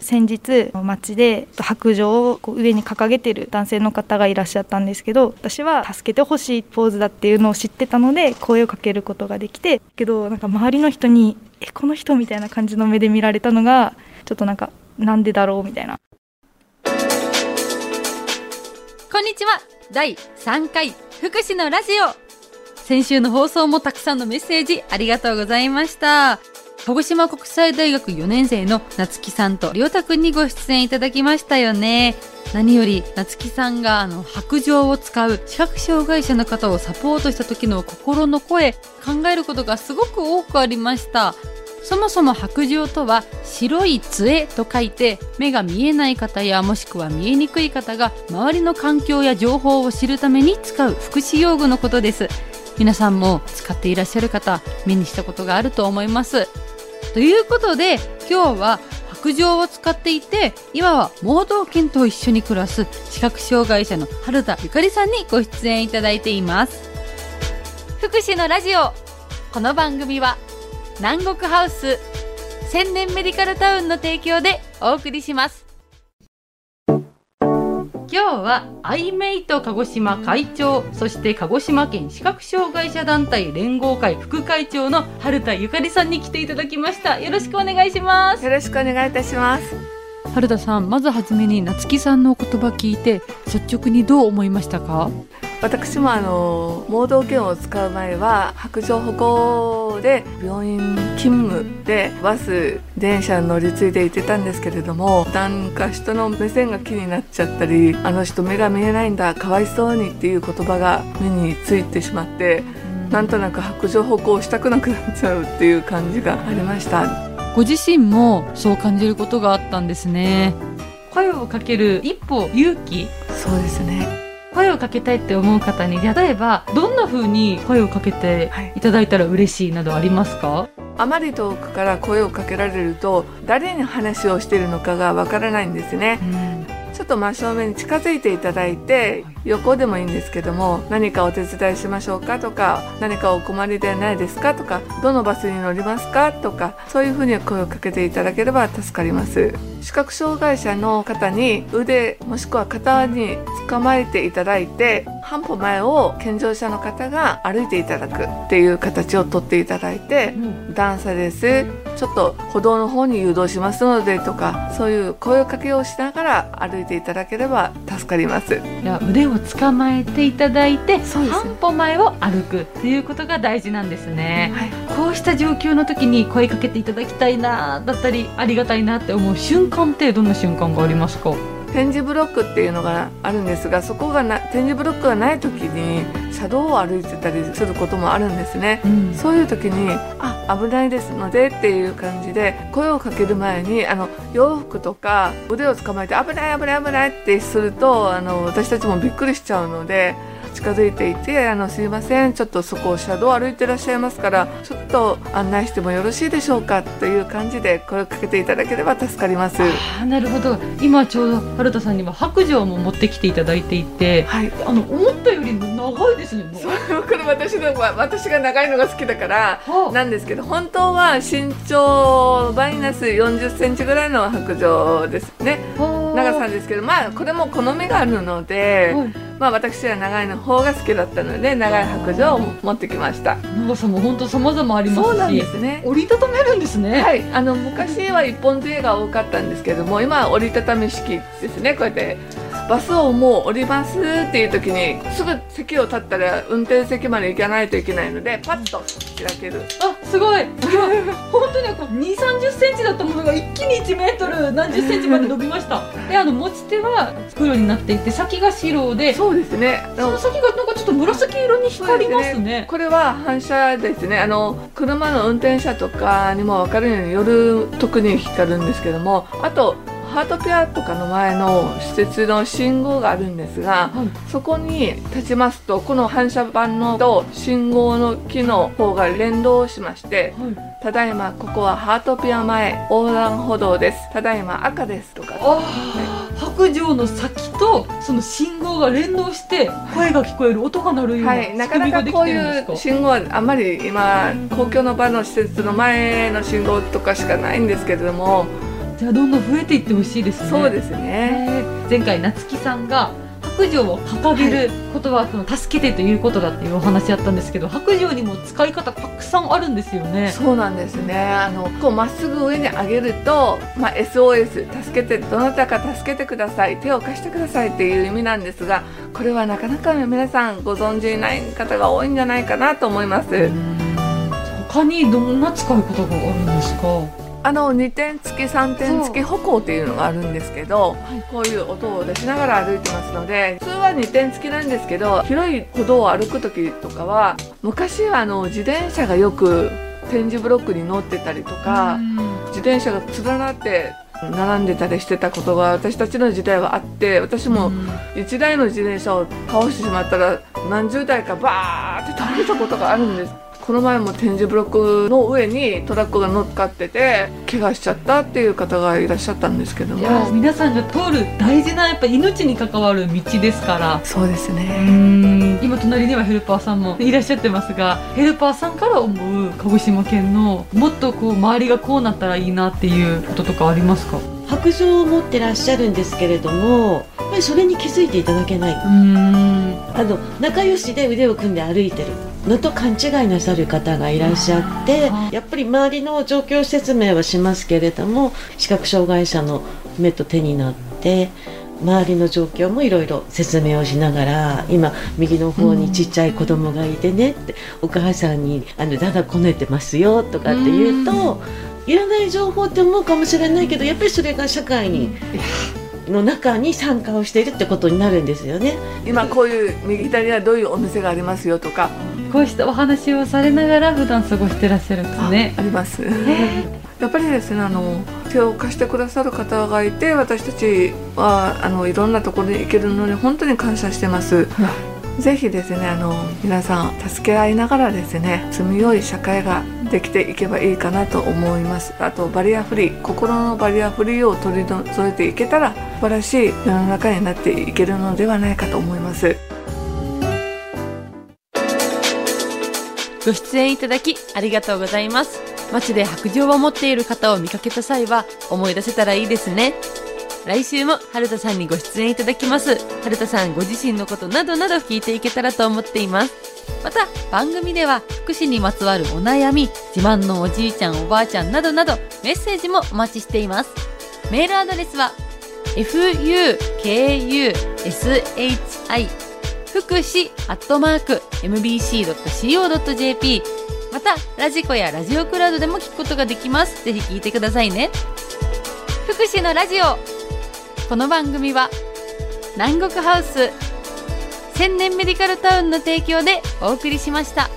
先日街で白状を上に掲げてる男性の方がいらっしゃったんですけど私は助けてほしいポーズだっていうのを知ってたので声をかけることができてけどなんか周りの人に「えこの人?」みたいな感じの目で見られたのがちょっとなんかなんでだろうみたいな。こんにちは。第3回福祉のラジオ。先週の放送もたくさんのメッセージありがとうございました。鹿児島国際大学4年生の夏木さんとりょうたくんにご出演いただきましたよね。何より夏木さんがあの白状を使う視覚障害者の方をサポートした時の心の声考えることがすごく多くありました。そもそも白状とは白い杖と書いて目が見えない方やもしくは見えにくい方が周りの環境や情報を知るために使う福祉用具のことです。皆さんも使っていらっしゃる方目にしたことがあると思います。ということで今日は白杖を使っていて今は盲導犬と一緒に暮らす視覚障害者の春田ゆかりさんにご出演いただいています。福祉のラジオ。この番組は南国ハウス千年メディカルタウンの提供でお送りします。今日はアイメイト鹿児島会長そして鹿児島県視覚障害者団体連合会副会長の春田ゆかりさんに来ていただきました。よろしくお願いします。よろしくお願いいたします。春田さんまずはじめに夏木さんのお言葉聞いて率直にどう思いましたか？私もあの盲導犬を使う前は白状歩行で病院勤務でバス電車乗り継いで行ってたんですけれどもなんか人の目線が気になっちゃったりあの人目が見えないんだかわいそうにっていう言葉が目についてしまってなんとなく白状歩行したくなくなっちゃうっていう感じがありました。ご自身もそう感じることがあったんですね。声をかける一歩勇気。そうですね声をかけたいって思う方に例えばどんな風に声をかけてい。ただいたら嬉しいなどありますか、あまり遠くから声をかけられると誰に話をしているのかがわからないんですね、うん、ちょっと真正面に近づいていただいて横でもいいんですけども何かお手伝いしましょうかとか何かお困りではないですかとかどのバスに乗りますかとかそういうふうに声をかけていただければ助かります。視覚障害者の方に腕もしくは肩に捕まえていただいて半歩前を健常者の方が歩いていただくっていう形をとっていただいて、うん、段差です。ちょっと歩道の方に誘導しますのでとかそういう声かけをしながら歩いていただければ助かります。いや腕を捕まえていただいて、ね、半歩前を歩くっていうことが大事なんですね、はい、こうした状況の時に声かけていただきたいなだったりありがたいなって思う瞬間ってどんな瞬間がありますか？点字ブロックっていうのがあるんですがそこがな点字ブロックがない時に車道を歩いてたりすることもあるんですね、うん、そういう時にあ危ないですのでっていう感じで声をかける前にあの洋服とか腕を捕まえて危ない危ない危ないってするとあの私たちもびっくりしちゃうので近づいていてあのすいませんちょっとそこを車道を歩いてらっしゃいますからちょっと案内してもよろしいでしょうかという感じで声をかけていただければ助かります。あなるほど。今ちょうど春田さんには白状も持ってきていただいていて、はい、あの思ったより長いですねそうこれ私の私が長いのが好きだからなんですけど本当は身長マイナス40センチぐらいの白状ですね。長さですけどまあこれも好みがあるので、はいまあ私は長いの方が好きだったので長い白状を持ってきました。長さも本当様々ありますし。そうなんですね。折りたためるんですね。はい。あの昔は一本杖が多かったんですけども今は折りたたみ式ですね。こうやってバスをもう降りますっていう時にすぐ席を立ったら運転席まで行かないといけないのでパッと開ける。あすごい。本当にこう2 3 0センチだったものが一気に1メートル何十センチまで伸びました。であの持ち手は黒になっていて先が白で。そうですね。その先がなんかちょっと紫色に光りますね、ね、これは反射ですね。あの車の運転者とかにも分かるように夜特に光るんですけどもあとハートピアとかの前の施設の信号があるんですが、はい、そこに立ちますとこの反射板のと信号の木の方が連動しまして、はい、ただいまここはハートピア前横断歩道です。ただいま赤ですとか、はい、白状の先とその信号が連動して声が聞こえる音が鳴るようなはい、なかなかこういう信号はあんまり今公共の場の施設の前の信号とかしかないんですけれどもじゃあどんどん増えていってほしいですね。そうですね。前回夏木さんが白状を掲げることは、その助けてということだっていうお話あったんですけど白状にも使い方たくさんあるんですよね。そうなんですね。あのこうまっすぐ上に上げると、まあ、SOS 助けてどなたか助けてください手を貸してくださいっていう意味なんですがこれはなかなか皆さんご存知ない方が多いんじゃないかなと思います。他にどんな使い方があるんですか？あの2点付き3点付き歩行っていうのがあるんですけど、こういう音を出しながら歩いてますので普通は2点付きなんですけど広い歩道を歩く時とかは昔はあの自転車がよく点字ブロックに乗ってたりとか自転車が連なって並んでたりしてたことが私たちの時代はあって私も1台の自転車を倒してしまったら何十台かバーって倒れたことがあるんです。この前も点字ブロックの上にトラックが乗っかってて怪我しちゃったっていう方がいらっしゃったんですけども。皆さんが通る大事なやっぱ命に関わる道ですから。そうですね。今隣にはヘルパーさんもいらっしゃってますがヘルパーさんから思う鹿児島県のもっとこう周りがこうなったらいいなっていうこととかありますか？白状を持ってらっしゃるんですけれどもぱりそれに気づいていただけない。あの仲良しで腕を組んで歩いてるのと勘違いなさる方がいらっしゃってやっぱり周りの状況説明はしますけれども視覚障害者の目と手になって周りの状況もいろいろ説明をしながら今右の方にちっちゃい子供がいてねって、お母さんにあのだだこねてますよとかって言うと。いらない情報って思うかもしれないけどやっぱりそれが社会にの中に参加をしているってことになるんですよね。今こういう右左にはどういうお店がありますよとか。こうしたお話をされながら普段過ごしてらっしゃるんですね。あります。やっぱりですねあの手を貸してくださる方がいて私たちはあのいろんなところに行けるのに本当に感謝してます、ぜひですねあの皆さん助け合いながらですね住みよい社会ができていけばいいかなと思います。あとバリアフリー心のバリアフリーを取り除いていけたら素晴らしい世の中になっていけるのではないかと思います。ご出演いただきありがとうございます。街で白状を持っている方を見かけた際は思い出せたらいいですね。来週も春田さんにご出演いただきます。春田さんご自身のことなどなど聞いていけたらと思っています。また、番組では福祉にまつわるお悩み、自慢のおじいちゃんおばあちゃんなどなどメッセージもお待ちしています。メールアドレスは fukushi 福祉アットマーク mbc.co.jp また、ラジコやラジオクラウドでも聞くことができます。ぜひ聞いてくださいね。福祉のラジオこの番組は南国ハウス千年メディカルタウンの提供でお送りしました。